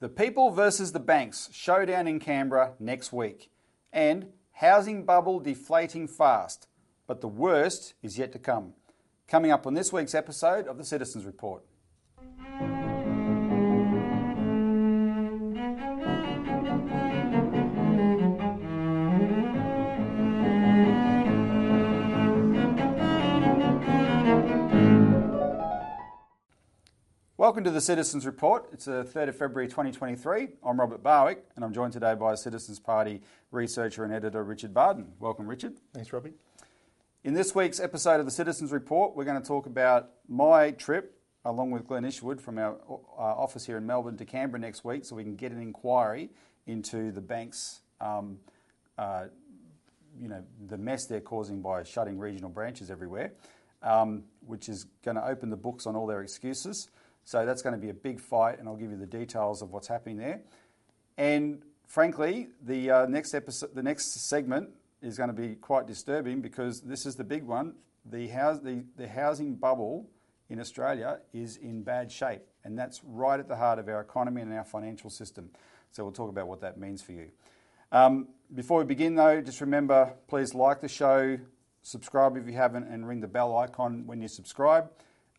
The people versus the banks showdown in Canberra next week. And housing bubble deflating fast. But the worst is yet to come. Coming up on this week's episode of the Citizens Report. Welcome to the Citizens Report. It's the 3rd of February 2023. I'm Robert Barwick and I'm joined today by Citizens Party researcher and editor Richard Bardon. Welcome, Richard. Thanks, Robbie. In this week's episode of the Citizens Report, we're going to talk about my trip along with Glenn Isherwood from our uh, office here in Melbourne to Canberra next week so we can get an inquiry into the bank's, um, uh, you know, the mess they're causing by shutting regional branches everywhere, um, which is going to open the books on all their excuses. So that's going to be a big fight, and I'll give you the details of what's happening there. And frankly, the uh, next episode, the next segment is going to be quite disturbing because this is the big one. The, house, the, the housing bubble in Australia is in bad shape, and that's right at the heart of our economy and our financial system. So we'll talk about what that means for you. Um, before we begin, though, just remember please like the show, subscribe if you haven't, and ring the bell icon when you subscribe.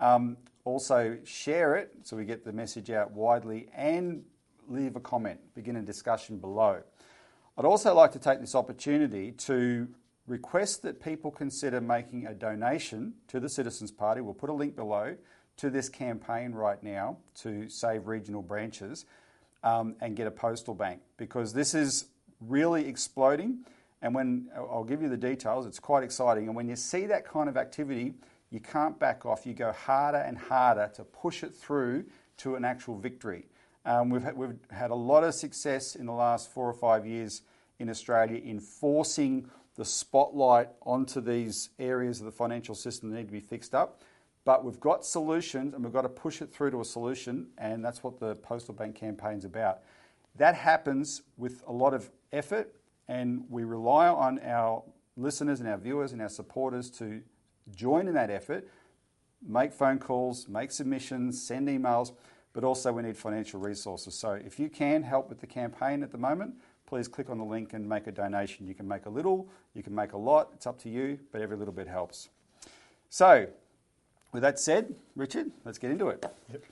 Um, also, share it so we get the message out widely and leave a comment, begin a discussion below. I'd also like to take this opportunity to request that people consider making a donation to the Citizens Party. We'll put a link below to this campaign right now to save regional branches um, and get a postal bank because this is really exploding. And when I'll give you the details, it's quite exciting. And when you see that kind of activity, you can't back off. You go harder and harder to push it through to an actual victory. Um, we've, had, we've had a lot of success in the last four or five years in Australia in forcing the spotlight onto these areas of the financial system that need to be fixed up. But we've got solutions and we've got to push it through to a solution, and that's what the Postal Bank campaign is about. That happens with a lot of effort, and we rely on our listeners and our viewers and our supporters to join in that effort, make phone calls, make submissions, send emails, but also we need financial resources. So if you can help with the campaign at the moment, please click on the link and make a donation. You can make a little, you can make a lot, it's up to you, but every little bit helps. So, with that said, Richard, let's get into it. Yep.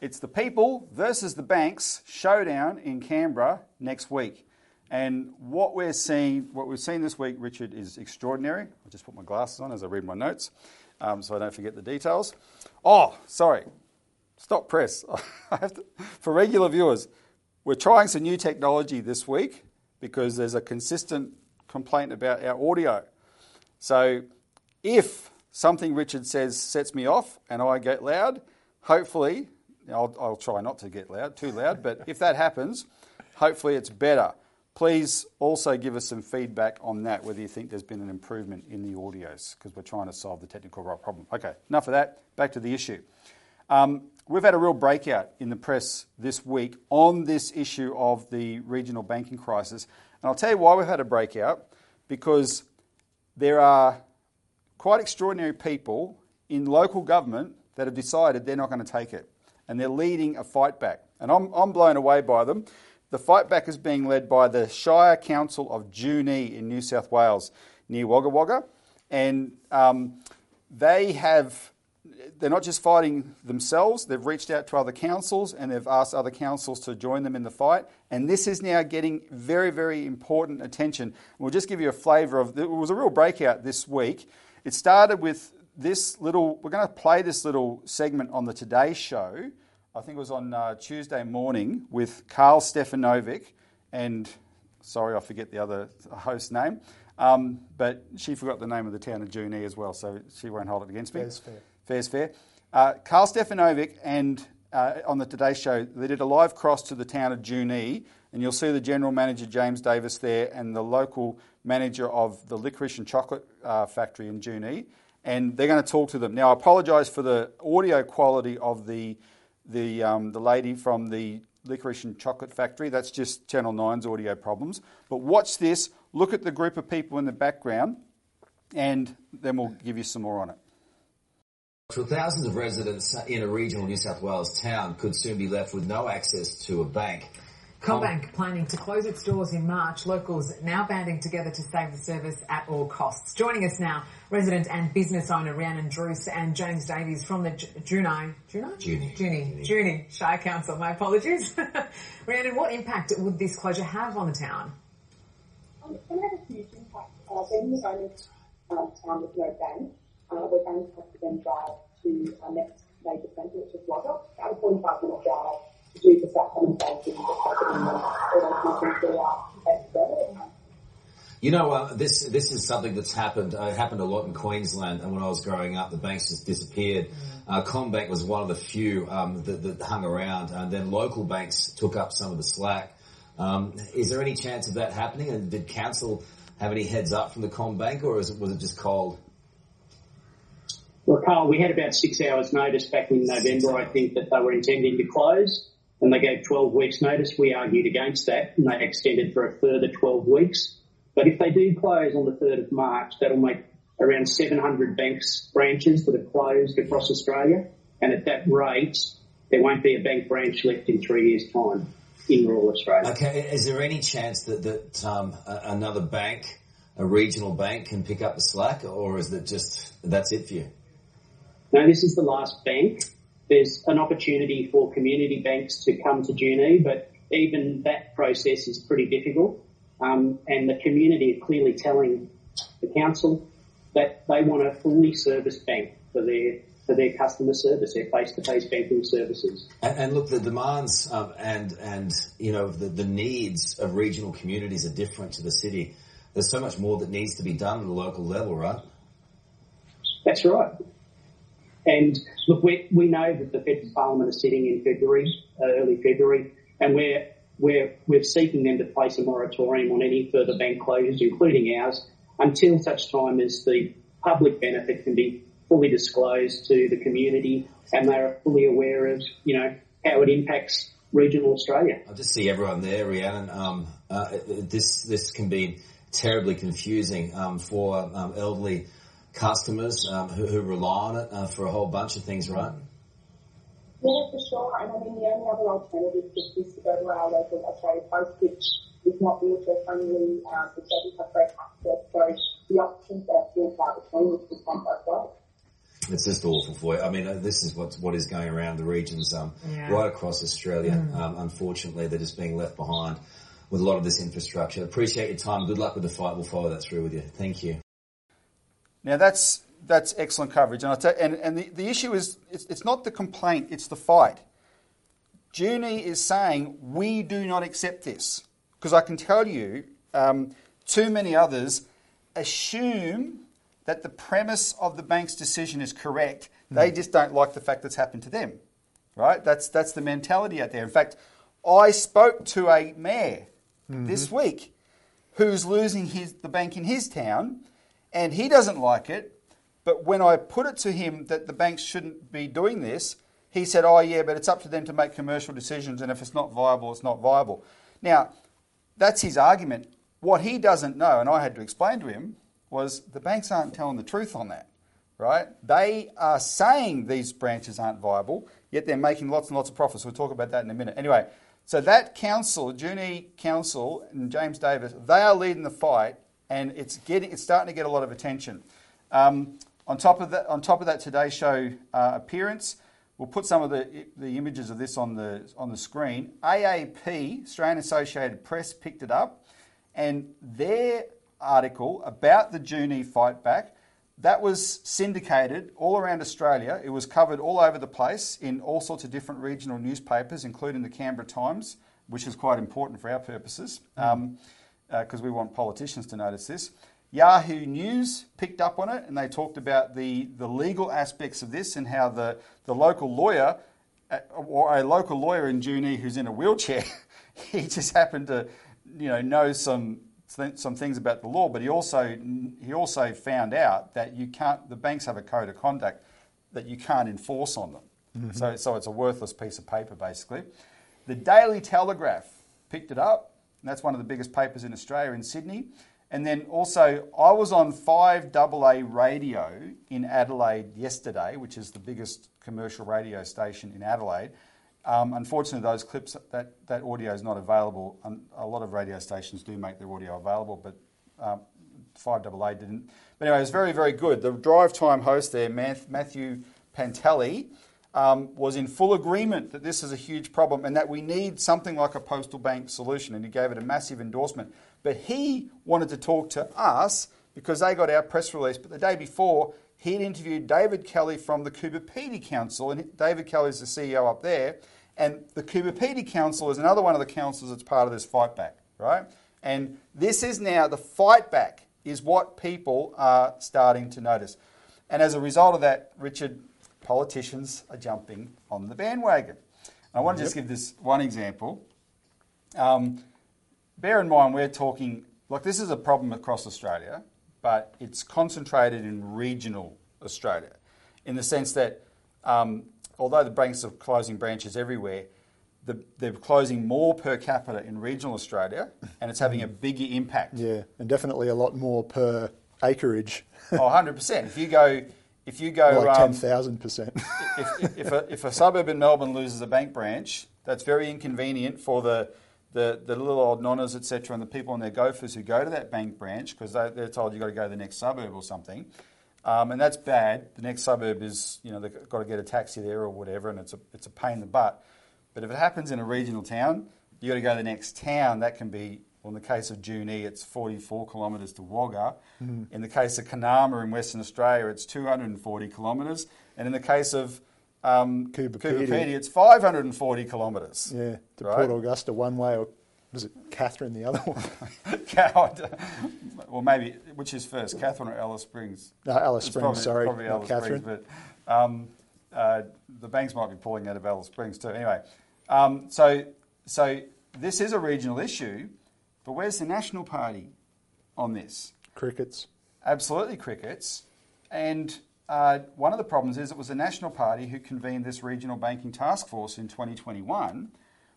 It's the people versus the banks showdown in Canberra next week. And what we're seeing, what we've seen this week, Richard, is extraordinary. I'll just put my glasses on as I read my notes um, so I don't forget the details. Oh, sorry. Stop press. I to, for regular viewers, we're trying some new technology this week because there's a consistent complaint about our audio. So if something Richard says sets me off and I get loud, hopefully, I'll, I'll try not to get loud, too loud, but if that happens, hopefully it's better. Please also give us some feedback on that, whether you think there's been an improvement in the audios, because we're trying to solve the technical problem. Okay, enough of that. Back to the issue. Um, we've had a real breakout in the press this week on this issue of the regional banking crisis. And I'll tell you why we've had a breakout because there are quite extraordinary people in local government that have decided they're not going to take it. And they're leading a fight back. And I'm, I'm blown away by them. The fight back is being led by the Shire Council of Junee in New South Wales, near Wagga Wagga. And um, they have, they're not just fighting themselves, they've reached out to other councils and they've asked other councils to join them in the fight. And this is now getting very, very important attention. We'll just give you a flavour of it was a real breakout this week. It started with this little, we're going to play this little segment on the Today Show I think it was on uh, Tuesday morning with Karl Stefanovic and, sorry, I forget the other host name, um, but she forgot the name of the town of Junee as well, so she won't hold it against me. Fair's fair. Fair's fair. Uh, Karl Stefanovic and uh, on the Today Show, they did a live cross to the town of Junee, and you'll see the general manager James Davis there and the local manager of the licorice and chocolate uh, factory in Junee, and they're going to talk to them. Now, I apologise for the audio quality of the the, um, the lady from the licorice and chocolate factory. That's just Channel 9's audio problems. But watch this, look at the group of people in the background, and then we'll give you some more on it. So thousands of residents in a regional New South Wales town could soon be left with no access to a bank. CommBank planning to close its doors in March. Locals now banding together to save the service at all costs. Joining us now, resident and business owner Rhiannon Druce and James Davies from the Junee, Junee? Junee. Junee, Junee Shire Council. My apologies. Rhiannon, what impact would this closure have on the town? Um, it's going to have a huge impact. Uh, being the only um, town with no bank, uh, we're going to have to then drive to our next major centre, which is Wagga, about a 45 minute drive to do just that kind of banking you know, uh, this this is something that's happened. Uh, it happened a lot in Queensland, and when I was growing up, the banks just disappeared. Uh, CommBank was one of the few um, that, that, hung around, and then local banks took up some of the slack. Um, is there any chance of that happening? And did council have any heads up from the CommBank, or it, was it just cold? Well, Karl, we had about six hours notice back in November, I think, that they were intending to close, and they gave 12 weeks notice. We argued against that, and they extended for a further 12 weeks. But if they do close on the 3rd of March, that'll make around 700 banks branches that are closed across Australia, and at that rate, there won't be a bank branch left in three years' time in rural Australia. Okay, is there any chance that, that um, another bank, a regional bank, can pick up the slack, or is that just that's it for you? No, this is the last bank. There's an opportunity for community banks to come to Junee, but even that process is pretty difficult. Um, and the community are clearly telling the council that they want a fully serviced bank for their for their customer service, their face-to-face banking services. And, and look, the demands um, and and you know the, the needs of regional communities are different to the city. There's so much more that needs to be done at the local level, right? That's right. And look, we, we know that the federal parliament is sitting in February, uh, early February, and we're, we're, we're seeking them to place a moratorium on any further bank closures, including ours, until such time as the public benefit can be fully disclosed to the community and they are fully aware of, you know, how it impacts regional Australia. I just see everyone there, Rhiannon. Um, uh, this this can be terribly confusing um, for um, elderly customers um, who, who, rely on it uh, for a whole bunch of things, right? Yeah, for sure. And I mean, the only other alternative is to go to our local Australia Post, which is not wheelchair friendly, um, which doesn't have great access. So the options are still out between, which is one both ways. It's just awful for you. I mean, uh, this is what what is going around the regions um, yeah. right across Australia. Mm. Um, unfortunately, they're just being left behind with a lot of this infrastructure. Appreciate your time. Good luck with the fight. We'll follow that through with you. Thank you. Now that's that's excellent coverage, and I and, and the, the issue is it's, it's not the complaint, it's the fight. Junee is saying we do not accept this because I can tell you, um, too many others assume that the premise of the bank's decision is correct. Mm. They just don't like the fact that's happened to them, right? That's that's the mentality out there. In fact, I spoke to a mayor mm-hmm. this week who's losing his the bank in his town and he doesn't like it. But when I put it to him that the banks shouldn't be doing this, he said, Oh, yeah, but it's up to them to make commercial decisions, and if it's not viable, it's not viable. Now, that's his argument. What he doesn't know, and I had to explain to him, was the banks aren't telling the truth on that, right? They are saying these branches aren't viable, yet they're making lots and lots of profits. We'll talk about that in a minute. Anyway, so that council, Junee Council and James Davis, they are leading the fight and it's getting it's starting to get a lot of attention. Um, on top of that, on top of that Today Show uh, appearance, we'll put some of the the images of this on the on the screen. AAP, Australian Associated Press, picked it up, and their article about the Junee fight back. That was syndicated all around Australia. It was covered all over the place in all sorts of different regional newspapers, including the Canberra Times, which is quite important for our purposes. Mm. Um, because uh, we want politicians to notice this. Yahoo News picked up on it and they talked about the, the legal aspects of this and how the, the local lawyer, uh, or a local lawyer in Junee who's in a wheelchair, he just happened to you know, know some, some things about the law, but he also, he also found out that you can't, the banks have a code of conduct that you can't enforce on them. Mm-hmm. So, so it's a worthless piece of paper, basically. The Daily Telegraph picked it up and that's one of the biggest papers in Australia in Sydney. And then also, I was on 5AA radio in Adelaide yesterday, which is the biggest commercial radio station in Adelaide. Um, unfortunately, those clips, that, that audio is not available. Um, a lot of radio stations do make their audio available, but um, 5AA didn't. But anyway, it was very, very good. The drive time host there, Matthew Pantelis, um, was in full agreement that this is a huge problem and that we need something like a postal bank solution, and he gave it a massive endorsement. But he wanted to talk to us because they got our press release. But the day before, he'd interviewed David Kelly from the Coober Pedy Council, and David Kelly is the CEO up there. And the Coober Pedy Council is another one of the councils that's part of this fight back, right? And this is now the fight back is what people are starting to notice. And as a result of that, Richard, politicians are jumping on the bandwagon. I want to yep. just give this one example. Um, bear in mind, we're talking, like, this is a problem across Australia, but it's concentrated in regional Australia in the sense that um, although the banks are closing branches everywhere, the, they're closing more per capita in regional Australia, and it's having a bigger impact. Yeah, and definitely a lot more per acreage. oh, 100 percent. If you go, if you go, like um, ten thousand percent. If, if, a, if a suburb in Melbourne loses a bank branch, that's very inconvenient for the the, the little old nonnas, etc., and the people on their gophers who go to that bank branch because they, they're told you've got to go to the next suburb or something. Um, and that's bad. The next suburb is, you know, they've got to get a taxi there or whatever, and it's a, it's a pain in the butt. But if it happens in a regional town, you've got to go to the next town. That can be, well, in the case of Junee, it's 44 kilometres to Wagga. Mm-hmm. In the case of Kunama in Western Australia, it's 240 kilometres. And in the case of um, it's 540 kilometres. Yeah, to right? Port Augusta one way, or was it Katherine the other one? well, maybe, which is first, Katherine or Alice Springs? No, Alice Springs, probably, sorry, probably Alice Katherine. Springs, but um, uh, the banks might be pulling out of Alice Springs too. Anyway, um, so, so this is a regional issue, but where's the National Party on this? Crickets. Absolutely crickets. And uh, one of the problems is it was the National Party who convened this regional banking task force in 2021,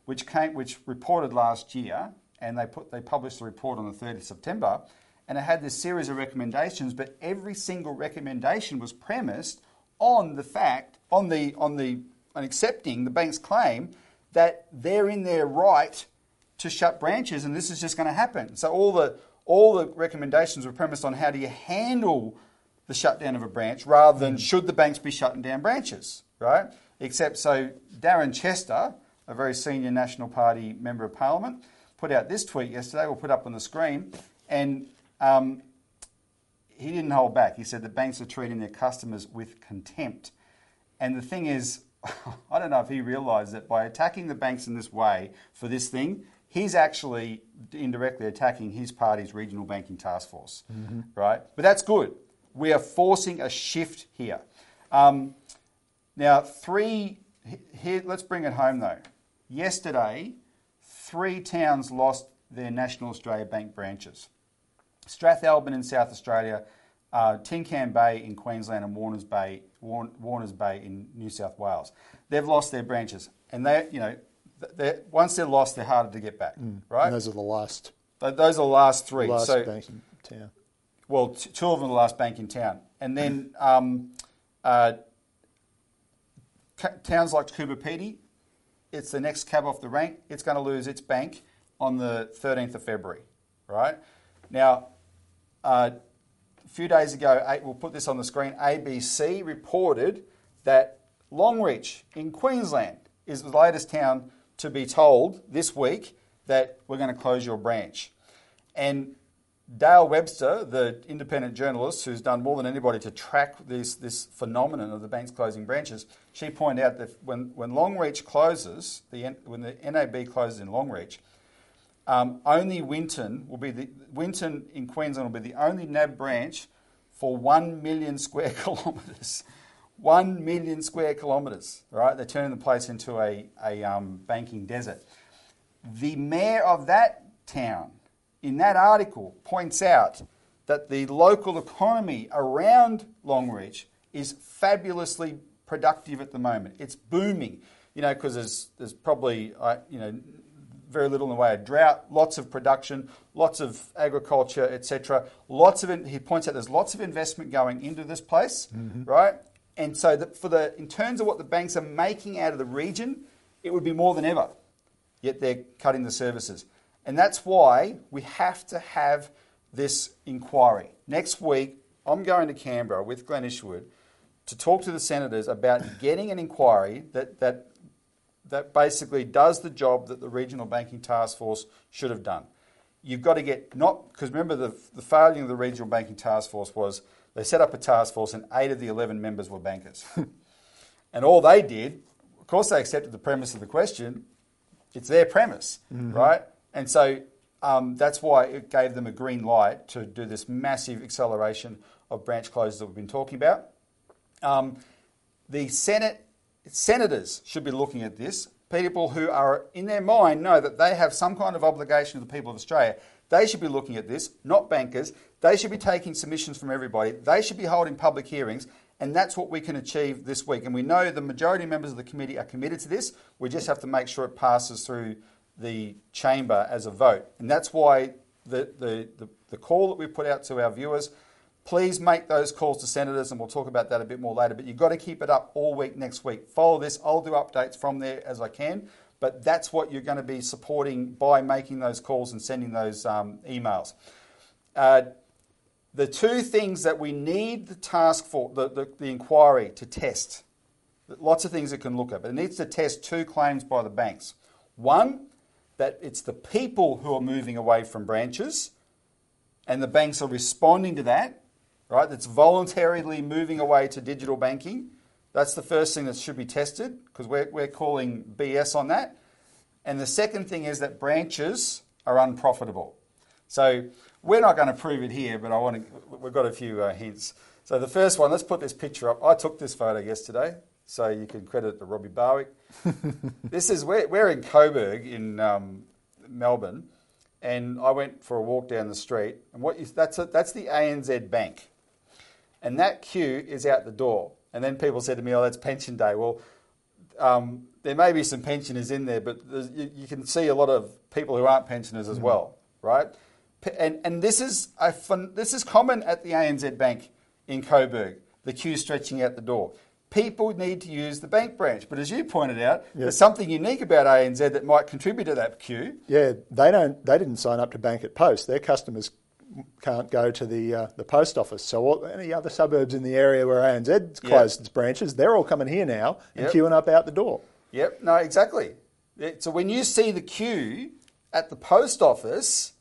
which came, which reported last year, and they put they published the report on the 30th of September, and it had this series of recommendations, but every single recommendation was premised on the fact, on the on the on accepting the bank's claim that they're in their right to shut branches, and this is just going to happen. So all the all the recommendations were premised on how do you handle the shutdown of a branch rather than should the banks be shutting down branches, right? Except so Darren Chester, a very senior National Party member of Parliament, put out this tweet yesterday. We'll put up on the screen, and um, he didn't hold back. He said the banks are treating their customers with contempt, and the thing is, I don't know if he realised that by attacking the banks in this way for this thing, he's actually indirectly attacking his party's regional banking task force, mm-hmm. right? But that's good we are forcing a shift here. Um, now, three, here, let's bring it home though. Yesterday, three towns lost their National Australia Bank branches. Strathalbyn in South Australia, uh, Tin Can Bay in Queensland, and Warners Bay, Warners Bay in New South Wales. They've lost their branches, and they, you know, they're, once they're lost, they're harder to get back. Mm. Right? And those are the last. Those are the last three. Last so, banking town well, t- two of them are the last bank in town. And then um, uh, ca- towns like Coober Pedy, it's the next cab off the rank. It's going to lose its bank on the 13th of February, right? Now, uh, a few days ago, we'll put this on the screen, ABC reported that Longreach in Queensland is the latest town to be told this week that we're going to close your branch. And Dale Webster, the independent journalist who's done more than anybody to track this, this phenomenon of the banks closing branches, she pointed out that when, when Longreach closes, the, when the NAB closes in Longreach, um, only Winton will be the Winton in Queensland will be the only NAB branch for one million square kilometres. one million square kilometres, right? They're turning the place into a, a um, banking desert. The mayor of that town in that article points out that the local economy around Longreach is fabulously productive at the moment. It's booming, you know, because there's, there's probably, uh, you know, very little in the way of drought, lots of production, lots of agriculture, etc. Lots of in, he points out there's lots of investment going into this place, right? And so that for the in terms of what the banks are making out of the region, it would be more than ever. Yet they're cutting the services, and that's why we have to have this inquiry next week. I'm going to Canberra with Glenn Isherwood to talk to the senators about getting an inquiry that, that, that basically does the job that the Regional Banking Task Force should have done. You've got to get, not, because remember the, the failure of the Regional Banking Task Force was they set up a task force and eight of the 11 members were bankers. and all they did, of course, they accepted the premise of the question, it's their premise, mm-hmm. right? And so um, that's why it gave them a green light to do this massive acceleration of branch closures that we've been talking about. Um, the Senate senators should be looking at this. People who are in their mind know that they have some kind of obligation to the people of Australia. They should be looking at this, not bankers. They should be taking submissions from everybody. They should be holding public hearings, and that's what we can achieve this week. And we know the majority members of the committee are committed to this. We just have to make sure it passes through the chamber as a vote. And that's why the, the, the, the call that we put out to our viewers Please make those calls to senators, and we'll talk about that a bit more later. But you've got to keep it up all week next week. Follow this. I'll do updates from there as I can. But that's what you're going to be supporting by making those calls and sending those um, emails. Uh, the two things that we need the task for, the, the, the inquiry to test, lots of things it can look at, but it needs to test two claims by the banks. One, that it's the people who are moving away from branches, and the banks are responding to that right? That's voluntarily moving away to digital banking. That's the first thing that should be tested because we're, we're calling BS on that. And the second thing is that branches are unprofitable. So we're not going to prove it here, but I want to, we've got a few uh, hints. So the first one, let's put this picture up. I took this photo yesterday, so you can credit to Robbie Barwick. this is, we're, we're in Coburg in um, Melbourne, and I went for a walk down the street, and what you, that's, a, that's the ANZ Bank and that queue is out the door. And then people said to me, "Oh, that's pension day." Well, um, there may be some pensioners in there, but you, you, can see a lot of people who aren't pensioners as mm. well, right? And, and this is a fun, this is common at the ANZ Bank in Coburg. The queue stretching out the door. People need to use the bank branch, but as you pointed out, yep. there's something unique about ANZ that might contribute to that queue. Yeah, they don't. They didn't sign up to Bank at Post. Their customers can't go to the uh, the post office. So all, any other suburbs in the area where ANZ's closed yep. its branches, they're all coming here now and yep. queuing up out the door. Yep. No, exactly. So when you see the queue at the post office,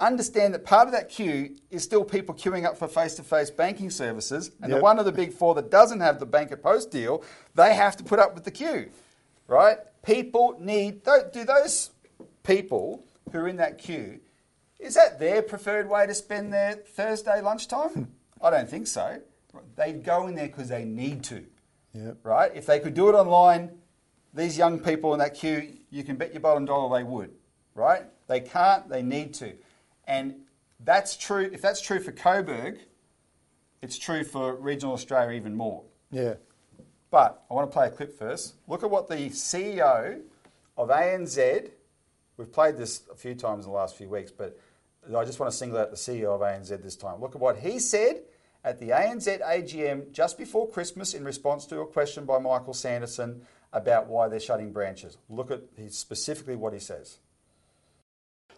understand that part of that queue is still people queuing up for face-to-face banking services, and yep. the one of the big four that doesn't have the bank at post deal, they have to put up with the queue, right? People need. Do those people who are in that queue is that their preferred way to spend their Thursday lunchtime? Hmm. I don't think so. They go in there because they need to. Yep. Right? If they could do it online, these young people in that queue, you can bet your bottom dollar they would. Right? They can't, they need to. And that's true. If that's true for Coburg, it's true for regional Australia even more. Yeah. But I want to play a clip first. Look at what the CEO of ANZ, we've played this a few times in the last few weeks, but I just want to single out the CEO of ANZ this time. Look at what he said at the ANZ AGM just before Christmas in response to a question by Michael Sanderson about why they're shutting branches. Look at specifically what he says.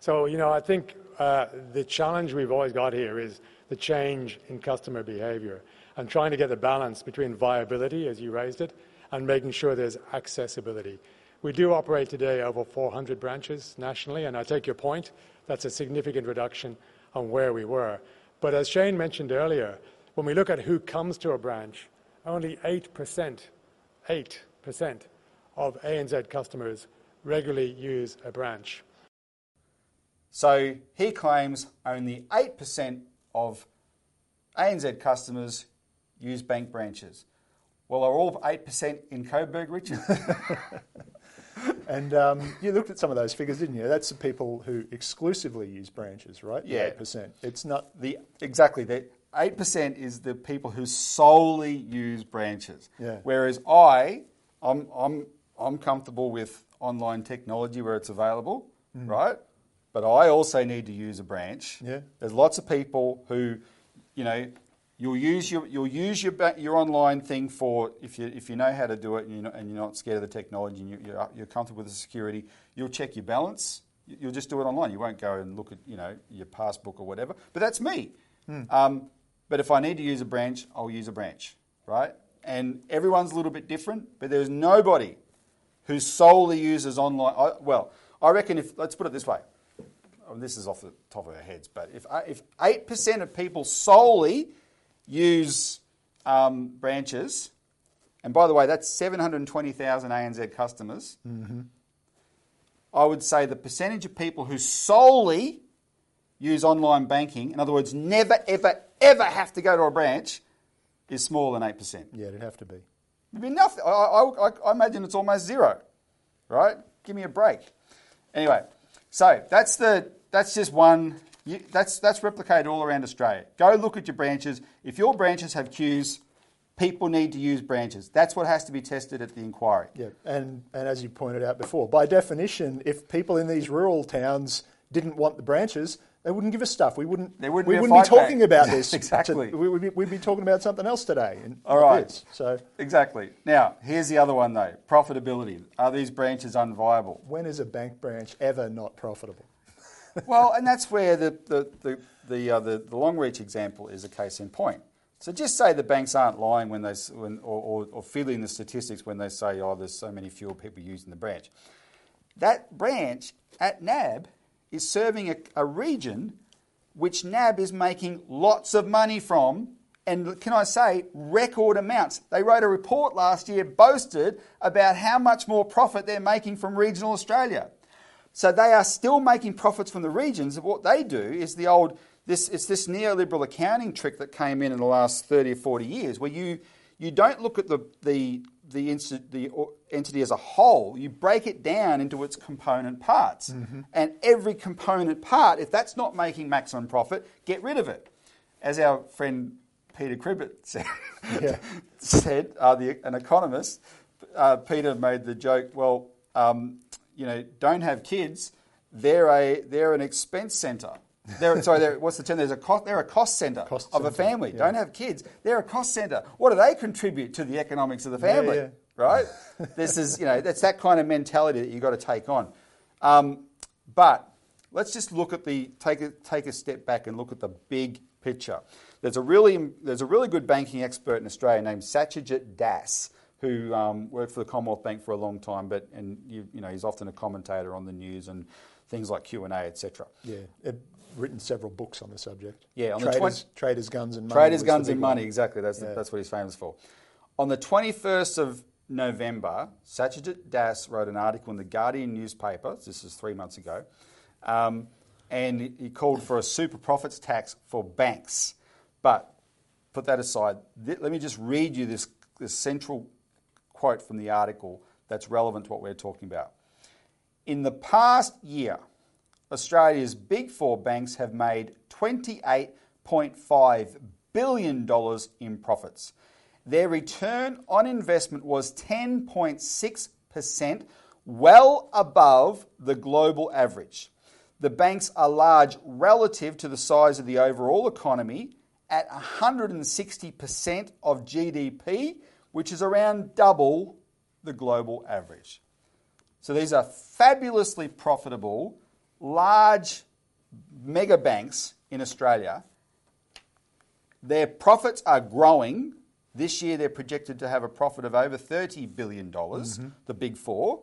So, you know, I think uh, the challenge we've always got here is the change in customer behavior and trying to get the balance between viability, as you raised it, and making sure there's accessibility. We do operate today over 400 branches nationally, and I take your point. That's a significant reduction on where we were. But as Shane mentioned earlier, when we look at who comes to a branch, only 8%, 8% of ANZ customers regularly use a branch. So he claims only 8% of ANZ customers use bank branches. Well, are all 8% in Coburg, Richard? and um, you looked at some of those figures, didn't you? That's the people who exclusively use branches, right? Yeah, eight percent. It's not the exactly the eight percent is the people who solely use branches. Yeah. Whereas I, I'm I'm I'm comfortable with online technology where it's available. right? But I also need to use a branch. Yeah. There's lots of people who, you know, you'll use your you'll use your your online thing for if you if you know how to do it and you're not, and you're not scared of the technology and you, you're you're comfortable with the security. You'll check your balance. You- You'll just do it online. You won't go and look at you know your passbook or whatever. But that's me. Um, but if I need to use a branch, I'll use a branch, right? And everyone's a little bit different. But there's nobody who solely uses online. I, well, I reckon if let's put it this way. Oh, this is off the top of our heads, but if uh, if eight percent of people solely use um, branches, and by the way, that's seven hundred twenty thousand ANZ customers. I would say the percentage of people who solely use online banking, in other words, never, ever, ever have to go to a branch, is smaller than eight percent. Yeah, it'd have to be. It'd be nothing. I, I- I imagine it's almost zero, right? Give me a break. Anyway, so that's the that's just one. You, that's that's replicated all around Australia. Go look at your branches. If your branches have queues, people need to use branches. That's what has to be tested at the inquiry. Yeah, and, and as you pointed out before, by definition, if people in these rural towns didn't want the branches, they wouldn't give us stuff. We wouldn't. There wouldn't we be wouldn't be talking back. about this. Exactly. to- we would be, we'd be talking about something else today. All this. So Exactly. Now, here's the other one though: profitability. Are these branches unviable? when is a bank branch ever not profitable? Well, and that's where the the the the, uh, the the Longreach example is a case in point. So just say the banks aren't lying when they when or, or, or fiddling the statistics when they say, oh, there's so many fewer people using the branch. That branch at NAB is serving a, a region which NAB is making lots of money from. And can I say, record amounts. They wrote a report last year, boasted about how much more profit they're making from regional Australia. So they are still making profits from the regions. What they do is the old this it's this neoliberal accounting trick that came in in the last 30 or 40 years where you you don't look at the the the, the entity as a whole, you break it down into its component parts. And every component part, if that's not making maximum profit, get rid of it. As our friend Peter Cribbett said, Yeah. said uh, the, an economist, uh, Peter made the joke, well, um, you know, don't have kids. They're a they're an expense centre. They're, sorry, they're, what's the term? There's a cost, they're a cost centre Cost of a family. yeah. Don't have kids. They're a cost centre. What do they contribute to the economics of the Yeah, family? yeah. Right? this is you know that's that kind of mentality that you've got to take on. Um, but let's just look at the take a, take a step back and look at the big picture. There's a really there's a really good banking expert in Australia named Satyajit Das who um, worked for the Commonwealth Bank for a long time, but and you, you know he's often a commentator on the news and things like Q and A, etc. Yeah, it, written several books on the subject. Yeah, on the traders, 20 traders, guns and money. Traders, guns, and one. money. Exactly. That's Yeah. that's what he's famous for. On the 21st of November, Satyajit Das wrote an article in the Guardian newspaper. This is three months ago, um, and he- he called for a super profits tax for banks. But put that aside. Th- let me just read you this, this central quote from the article that's relevant to what we're talking about. In the past year, Australia's big four banks have made $28.5 billion in profits. Their return on investment was 10.6%, well above the global average. The banks are large relative to the size of the overall economy at 160% of GDP, which is around double the global average. So these are fabulously profitable, large mega banks in Australia. Their profits are growing. This year they're projected to have a profit of over $30 billion, mm-hmm. the big four.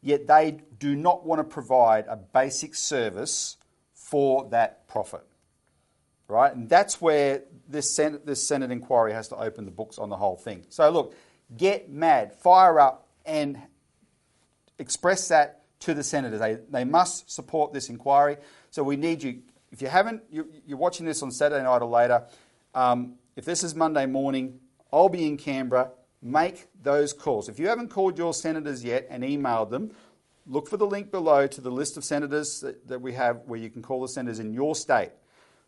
Yet they do not want to provide a basic service for that profit. Right? And that's where this Senate, this Senate inquiry has to open the books on the whole thing. So look, get mad, fire up, and express that to the senators. They, they must support this inquiry. So we need you. If you haven't, you, you're watching this on Saturday night or later. Um, if this is Monday morning, I'll be in Canberra. Make those calls. If you haven't called your senators yet and emailed them, look for the link below to the list of senators that, that we have where you can call the senators in your state.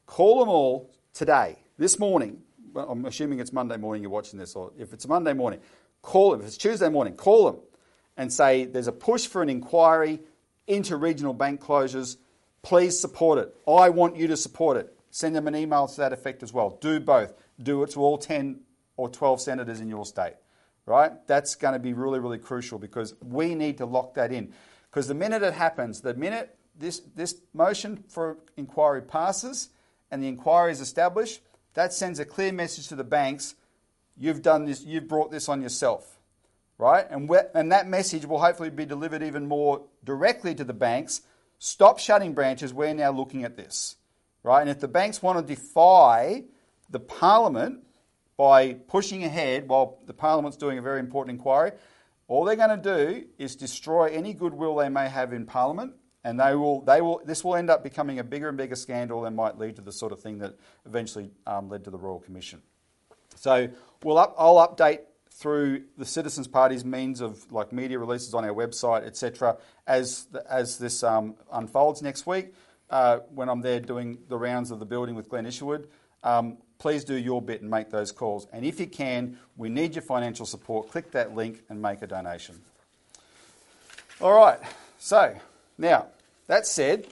Call them all today, this morning. Well, I'm assuming it's Monday morning you're watching this, or if it's Monday morning, call them. If it's Tuesday morning, call them and say there's a push for an inquiry into regional bank closures. Please support it. I want you to support it. Send them an email to that effect as well. Do both. Do it to all 10 or 12 senators in your state, right? That's going to be really, really crucial because we need to lock that in. Because the minute it happens, the minute this, this motion for inquiry passes and the inquiry is established, that sends a clear message to the banks you've done this, you've brought this on yourself, right? And, and that message will hopefully be delivered even more directly to the banks. Stop shutting branches, we're now looking at this, right? And if the banks want to defy the parliament by pushing ahead while the parliament's doing a very important inquiry, all they're going to do is destroy any goodwill they may have in parliament and they will, they will, this will end up becoming a bigger and bigger scandal and might lead to the sort of thing that eventually um, led to the Royal Commission. So we'll up, I'll update through the Citizens Party's means of like media releases on our website, etc., as as this um, unfolds next week. Uh, when I'm there doing the rounds of the building with Glenn Isherwood, um, please do your bit and make those calls. And if you can, we need your financial support. Click that link and make a donation. All right. So now that said,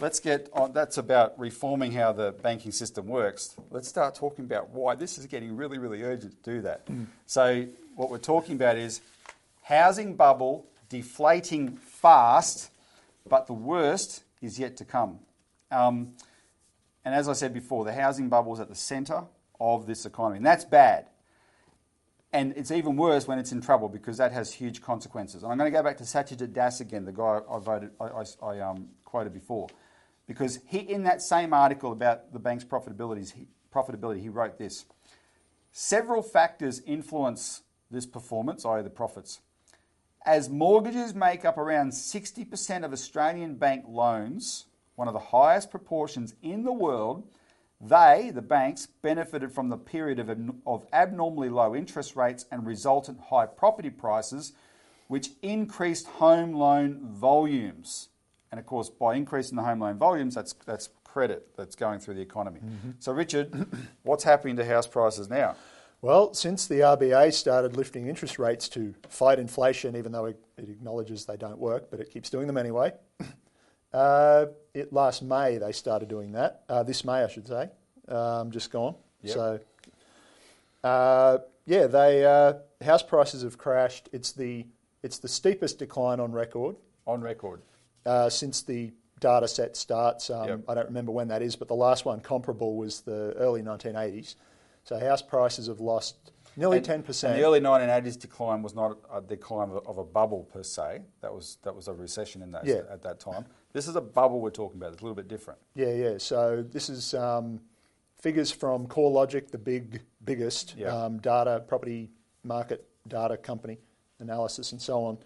let's get on. That's about reforming how the banking system works. Let's start talking about why this is getting really, really urgent to do that. Mm. So, what we're talking about is housing bubble deflating fast, but the worst is yet to come. Um, and as I said before, the housing bubble is at the centre of this economy, and that's bad. And it's even worse when it's in trouble because that has huge consequences. And I'm going to go back to Satyajit Das again, the guy I voted, I, I, I um, quoted before, because he, in that same article about the bank's profitability, he, profitability, he wrote this: several factors influence this performance, i.e., the profits. As mortgages make up around 60% of Australian bank loans, one of the highest proportions in the world, they, the banks, benefited from the period of, of abnormally low interest rates and resultant high property prices, which increased home loan volumes. And of course, by increasing the home loan volumes, that's, that's credit that's going through the economy. Mm-hmm. So, Richard, what's happening to house prices now? Well, since the RBA started lifting interest rates to fight inflation, even though it, it acknowledges they don't work, but it keeps doing them anyway, uh, it, last May they started doing that. Uh, this May, I should say, um, just gone. Yep. So, uh, yeah, they uh, house prices have crashed. It's the it's the steepest decline on record. On record. Uh, since the data set starts. Um, yep. I don't remember when that is, but the last one comparable was the early 1980s. So house prices have lost Nearly ten percent. The early 1980s decline was not a decline of a bubble per se. That was that was a recession in that yeah. at that time. This is a bubble we're talking about. It's a little bit different. Yeah, yeah. So this is um, figures from CoreLogic, the big biggest yeah. um, data property market data company analysis and so on.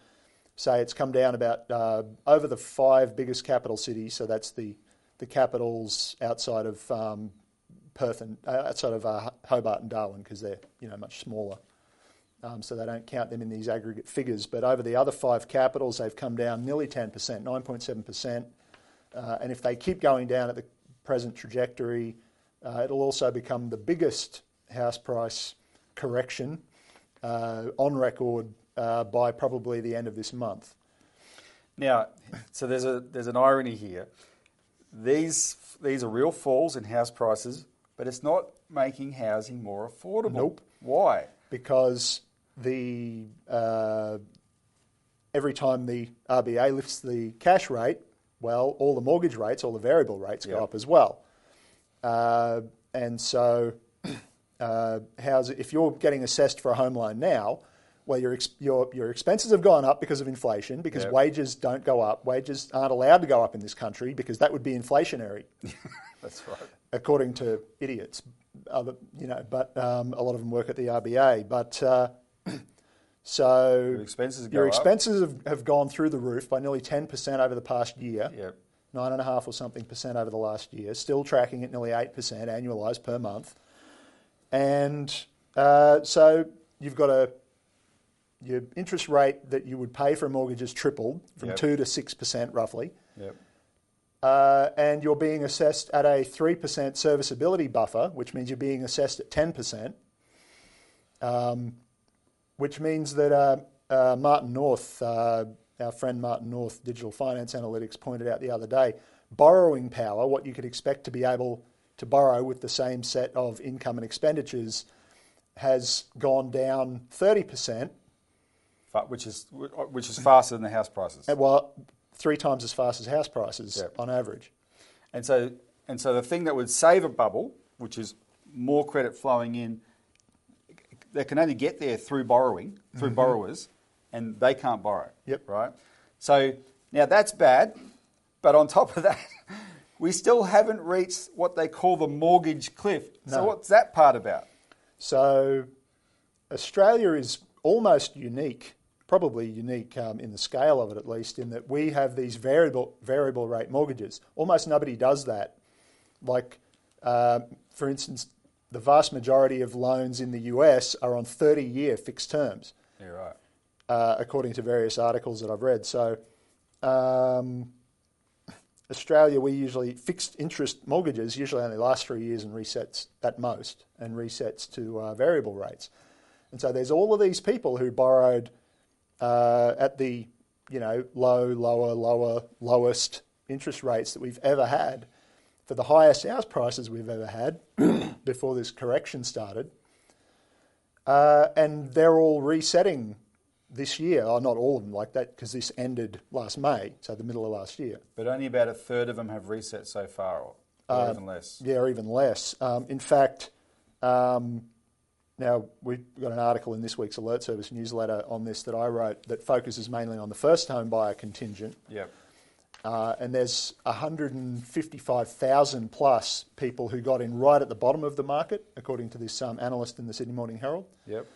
Say it's come down about uh, over the five biggest capital cities. So that's the the capitals outside of um, Perth and uh, outside of uh, Hobart and Darwin because they're you know much smaller. Um, so they don't count them in these aggregate figures. But over the other five capitals, they've come down nearly 10%, 9.7%. Uh, and if they keep going down at the present trajectory, uh, it'll also become the biggest house price correction uh, on record uh, by probably the end of this month. Now, so there's a there's an irony here. These these are real falls in house prices but it's not making housing more affordable. Nope. Why? Because the uh, every time the RBA lifts the cash rate, well, all the mortgage rates, all the variable rates yep. go up as well. Uh, and so, uh, how's if you're getting assessed for a home loan now, well, your, ex- your, your expenses have gone up because of inflation, because yep. wages don't go up. Wages aren't allowed to go up in this country because that would be inflationary. That's right according to idiots. Other, you know, but um, a lot of them work at the RBA. But uh, so your expenses, your expenses have, have, gone through the roof by nearly ten percent over the past year. Yep. Nine and a half or something percent over the last year. Still tracking at nearly eight percent annualized per month. And uh, so you've got a your interest rate that you would pay for a mortgage has tripled from yep. two to six percent roughly. Yep uh, and you're being assessed at a 3% serviceability buffer, which means you're being assessed at 10%, um, which means that uh, uh, Martin North, uh, our friend Martin North, Digital Finance Analytics, pointed out the other day, borrowing power, what you could expect to be able to borrow with the same set of income and expenditures, has gone down 30%, which is which is faster than the house prices. well, three times as fast as house prices Yep. on average. And so, and so the thing that would save a bubble, which is more credit flowing in, they can only get there through borrowing, through borrowers, and they can't borrow. Mm-hmm. Yep. Right. So now that's bad, but on top of that, we still haven't reached what they call the mortgage cliff. So what's that part about? So Australia is almost unique, probably unique um, in the scale of it at least, in that we have these variable variable rate mortgages. Almost nobody does that. Like, um for instance, the vast majority of loans in the US are on 30 year fixed terms, Yeah. Right. uh, according to various articles that I've read. So, um, Australia, we usually fixed interest mortgages usually only last three years and resets at most, and resets to uh, variable rates. And so there's all of these people who borrowed uh, at the you know low, lower, lower, lowest interest rates that we've ever had for the highest house prices we've ever had before this correction started, uh, and they're all resetting this year. Oh, not all of them like that because this ended last May, so the middle of last year. But only about a third of them have reset so far, or, or Uh, even less. Yeah, or even less. Um, in fact, um, now we've got an article in this week's Alert Service newsletter on this that I wrote that focuses mainly on the first home buyer contingent. Yep. Uh, and there's 155,000 plus people who got in right at the bottom of the market, according to this um, analyst in the Sydney Morning Herald. Yep.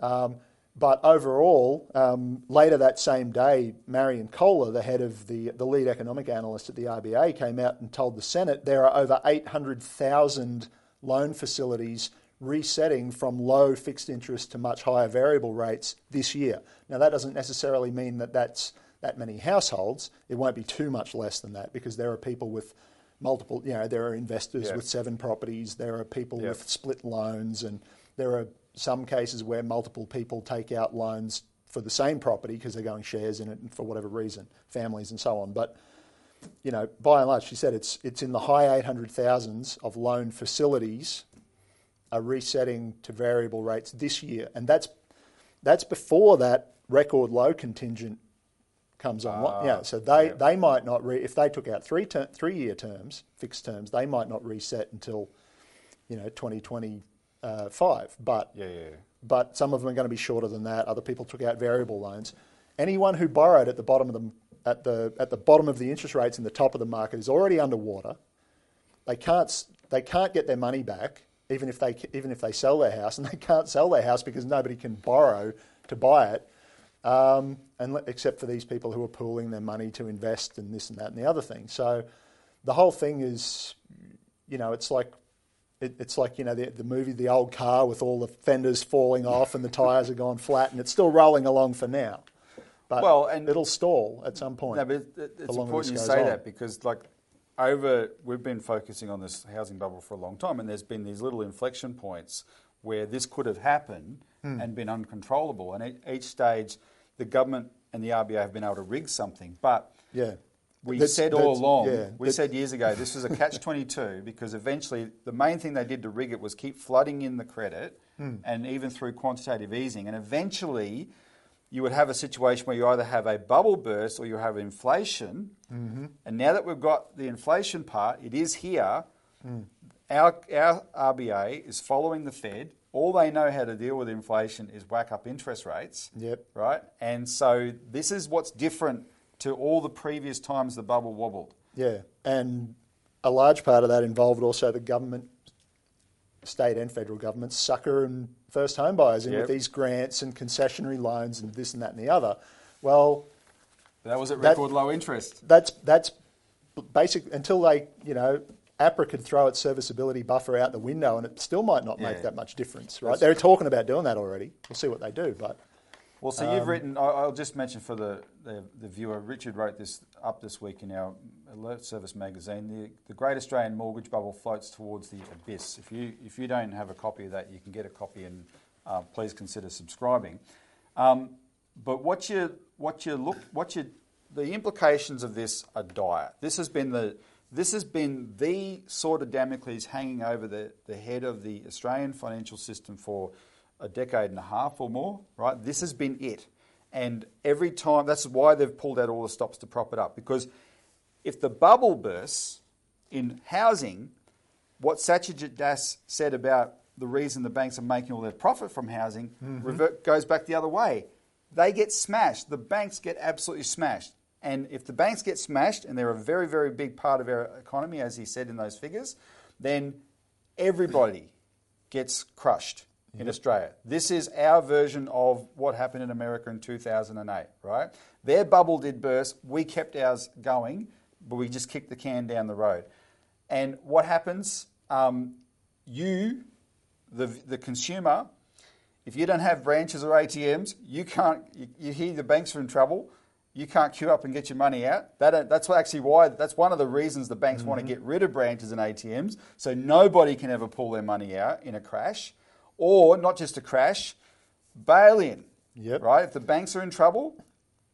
Um, but overall, um, later that same day, Marion Kohler, the head of the, the lead economic analyst at the RBA, came out and told the Senate there are over 800,000 loan facilities resetting from low fixed interest to much higher variable rates this year. Now, that doesn't necessarily mean that that's that many households. It won't be too much less than that because there are people with multiple, you know, there are investors Yeah. with seven properties, there are people Yeah. with split loans, and there are some cases where multiple people take out loans for the same property because they're going shares in it and for whatever reason, families and so on. But you know, by and large, she said it's it's in the high eight hundred thousands of loan facilities are resetting to variable rates this year, and that's that's before that record low contingent comes on. Ah, yeah, so they, yeah. they might not re- if they took out three ter- three year terms, fixed terms, they might not reset until you know twenty twenty uh, five. But yeah, yeah. but some of them are going to be shorter than that. Other people took out variable loans. Anyone who borrowed at the bottom of the at the at the bottom of the interest rates in the top of the market is already underwater. They can't they can't get their money back even if they even if they sell their house, and they can't sell their house because nobody can borrow to buy it, um, and except for these people who are pooling their money to invest in this and that and the other thing. So the whole thing is, you know, it's like it, it's like you know the, the movie The Old Car with all the fenders falling off and the tires are gone flat, and it's still rolling along for now. But Well, and- it'll stall at some point. No, but it, it- it's important you say on. that because, like, over we've been focusing on this housing bubble for a long time, and there's been these little inflection points where this could have happened Hmm. and been uncontrollable. And at each stage, the government and the RBA have been able to rig something, but. Yeah. We That's- said all along, yeah, we said years ago, this was a catch 22 because eventually the main thing they did to rig it was keep flooding in the credit Hmm. and even through quantitative easing. And eventually you would have a situation where you either have a bubble burst or you have inflation. Mm-hmm. And now that we've got the inflation part, it is here. Hmm. Our, our RBA is following the Fed. All they know how to deal with inflation is whack up interest rates. Yep. Right? And so this is what's different to all the previous times the bubble wobbled. Yeah, and a large part of that involved also the government, state and federal governments, sucker and first home buyers in Yep. with these grants and concessionary loans and this and that and the other. Well, That was at That- record low interest. that's that's basic until they you know APRA could throw its serviceability buffer out the window and it still might not make that much difference, right? They're talking about doing that already. We'll see what they do, but Well, so Um, you've written, I- I'll just mention for the, the, the viewer, Richard wrote this up this week in our Alert Service magazine. The, the Great Australian Mortgage Bubble floats towards the abyss. If you, if you don't have a copy of that, you can get a copy and uh, please consider subscribing. Um, but what you what you look what you the implications of this are dire. This has been the this has been the sword of Damocles hanging over the, the head of the Australian financial system for a decade and a half or more, right? This has been it. And every time, that's why they've pulled out all the stops to prop it up. Because if the bubble bursts in housing, what Satyajit Das said about the reason the banks are making all their profit from housing mm-hmm. revert, goes back the other way. They get smashed. The banks get absolutely smashed. And if the banks get smashed, and they're a very, very big part of our economy, as he said in those figures, then everybody gets crushed in Australia. This is our version of what happened in America in 2008, right? Their bubble did burst. We kept ours going, but we just kicked the can down the road. And what happens? Um, you, the, the consumer, if you don't have branches or ATMs, you can't. You, you hear the banks are in trouble. You can't queue up and get your money out. That, uh, that's actually why. That's one of the reasons the banks want to mm-hmm. get rid of branches and ATMs, so nobody can ever pull their money out in a crash, or not just a crash, bail in. Yep. Right. If the banks are in trouble,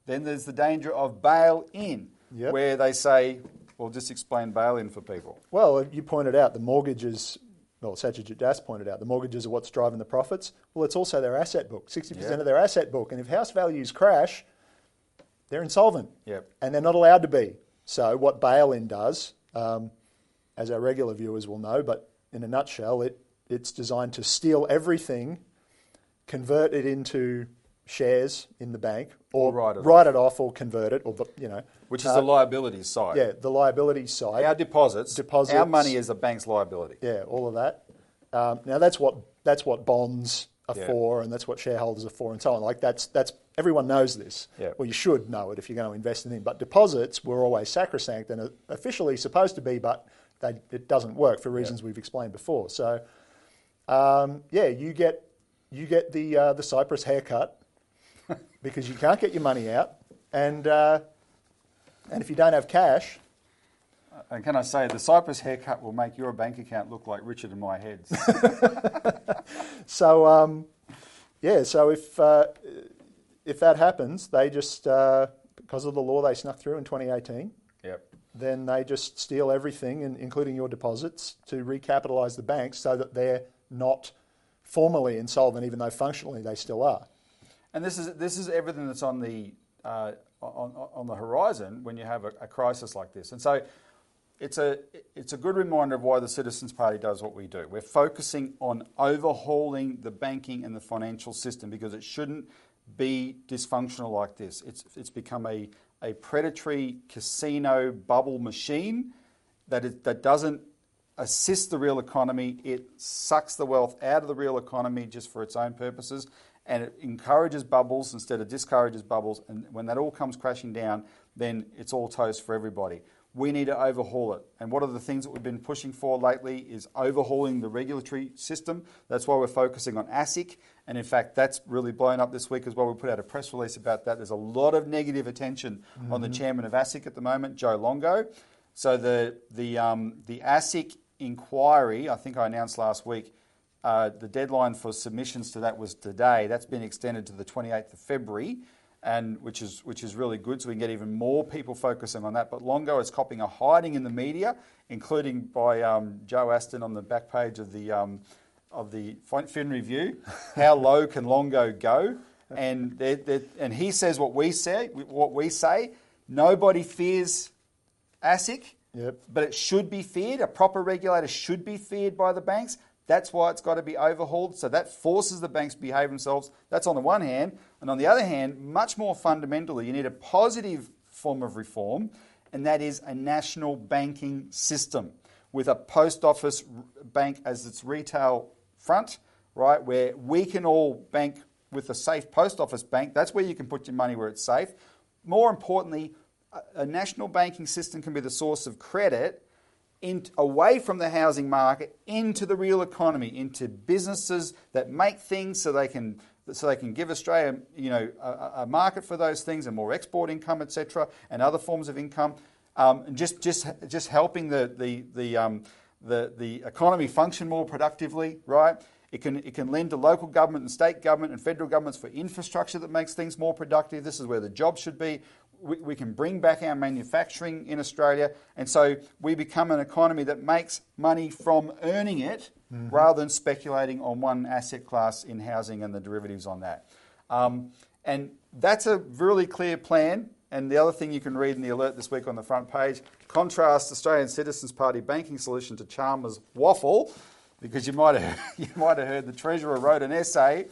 then there's the danger of bail in, Yep. where they say, "Well, just explain bail in for people." Well, uh, you pointed out the mortgages. Well, Satyajit Das pointed out the mortgages are what's driving the profits. Well, it's also their asset book. Sixty Yeah. percent of their asset book, and if house values crash, they're insolvent. Yep. And they're not allowed to be. So what bail-in does, um, as our regular viewers will know, but in a nutshell, it it's designed to steal everything, convert it into shares in the bank, or, Or write it off, or convert it, or you know, Which is the liability side. yeah, the liability side. Our deposits, Deposits. our money is the bank's liability. Yeah, all of that. Um, now that's what that's what bonds are Yeah. for, and that's what shareholders are for, and so on. Like that's that's everyone knows this. Yeah. Well, you should know it if you're going to invest in them. But deposits were always sacrosanct and officially supposed to be, but they, it doesn't work for reasons we've explained before. So, um, yeah, you get you get the uh, the Cyprus haircut because you can't get your money out, and uh, and if you don't have cash, And can I say, the Cyprus haircut will make your bank account look like Richard and my heads. So um, yeah, so if uh, if that happens, they just uh, because of the law they snuck through in 2018, yep. then they just steal everything, in, including your deposits, to recapitalise the banks so that they're not formally insolvent, even though functionally they still are. And this is this is everything that's on the uh, on, on the horizon when you have a, a crisis like this. And so it's a it's a good reminder of why the Citizens Party does what we do. We're focusing on overhauling the banking and the financial system because it shouldn't be dysfunctional like this. It's it's become a a predatory casino bubble machine that is, that doesn't assist the real economy. It sucks the wealth out of the real economy just for its own purposes, and it encourages bubbles instead of discourages bubbles. And when that all comes crashing down, then it's all toast for everybody. We need to overhaul it. And one of the things that we've been pushing for lately is overhauling the regulatory system. That's why we're focusing on ASIC. And in fact, that's really blown up this week as well. We put out a press release about that. There's a lot of negative attention on the chairman of ASIC at the moment, Joe Longo. So the the um, the ASIC inquiry, I think I announced last week, uh, the deadline for submissions to that was today. That's been extended to the 28th of February, and which is which is really good. So we can get even more people focusing on that. But Longo is copping a hiding in the media, including by um, Joe Aston on the back page of the um, of the Fin Review. How low can Longo go? And they're, they're, and he says what we say. What we say. Nobody fears ASIC. Yep. But it should be feared. A proper regulator should be feared by the banks. That's why it's got to be overhauled. So that forces the banks to behave themselves. That's on the one hand. And on the other hand, much more fundamentally, you need a positive form of reform, and that is a national banking system with a post office bank as its retail front, right? Where we can all bank with a safe post office bank. That's where you can put your money where it's safe. More importantly, a- national banking system can be the source of credit in, away from the housing market into the real economy, into businesses that make things so they can so they can give Australia, you know, a, a market for those things and more export income, etc., and other forms of income, um, and just just just helping the the the, um, the the economy function more productively, right? It can, it can lend to local government and state government and federal governments for infrastructure that makes things more productive. This is where the jobs should be. We, we can bring back our manufacturing in Australia. And so we become an economy that makes money from earning it rather than speculating on one asset class in housing and the derivatives on that. Um, and that's a really clear plan. And the other thing you can read in the alert this week on the front page contrast Australian Citizens Party banking solution to Chalmers waffle, because you might have you might have heard the treasurer wrote an essay,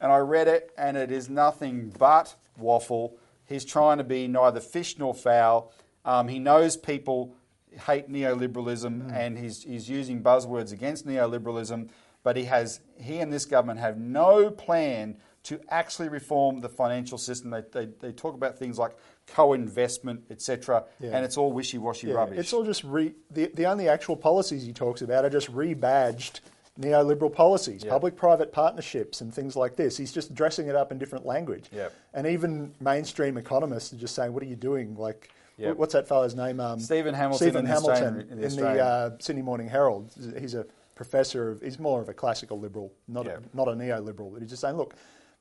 and I read it, and it is nothing but waffle. He's trying to be neither fish nor fowl. Um, he knows people hate neoliberalism, and he's he's using buzzwords against neoliberalism. But he has he and this government have no plan to actually reform the financial system. They, they, they talk about things like co-investment, etc., Yeah. and it's all wishy-washy Yeah, rubbish. It's all just re, the the only actual policies he talks about are just rebadged neoliberal policies, Yeah. public-private partnerships, and things like this. He's just dressing it up in different language. Yep. And even mainstream economists are just saying, "What are you doing?" Like, Yep. what's that fellow's name? Um, Stephen Hamilton Stephen in Hamilton in the in the uh, Sydney Morning Herald. He's a professor of. He's more of a classical liberal, not Yep. a, not a neoliberal. But he's just saying, look.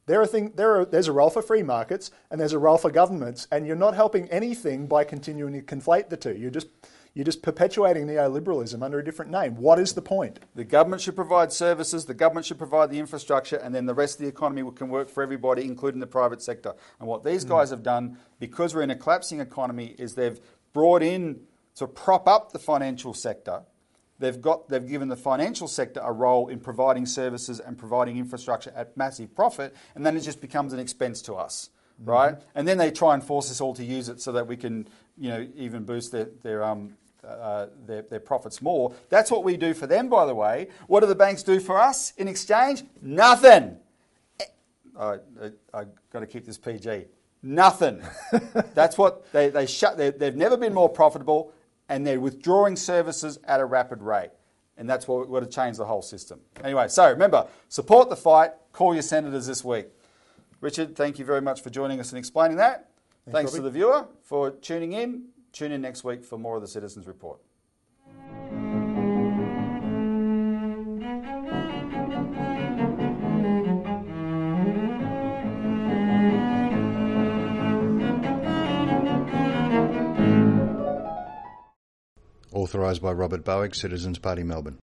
There are thing, there are, there's a role for free markets and there's a role for governments, and you're not helping anything by continuing to conflate the two. You're just you're just perpetuating neoliberalism under a different name. What is the point? The government should provide services, the government should provide the infrastructure, and then the rest of the economy can work for everybody, including the private sector. And what these guys have done, because we're in a collapsing economy, is they've brought in to prop up the financial sector. They've got they've given the financial sector a role in providing services and providing infrastructure at massive profit, and then it just becomes an expense to us, right? And then they try and force us all to use it so that we can, you know, even boost their their um, uh, their, their profits more. That's what we do for them, by the way. What do the banks do for us in exchange? Nothing. I, I, I got to keep this PG. Nothing. That's what they, they shut. They, they've never been more profitable, and they're withdrawing services at a rapid rate. And that's what we've got to change the whole system. Anyway, so remember, support the fight. Call your senators this week. Richard, thank you very much for joining us and explaining that. Thanks to the viewer for tuning in. Tune in next week for more of the Citizens Report. Authorised by Robert Barwick, Citizens Party Melbourne.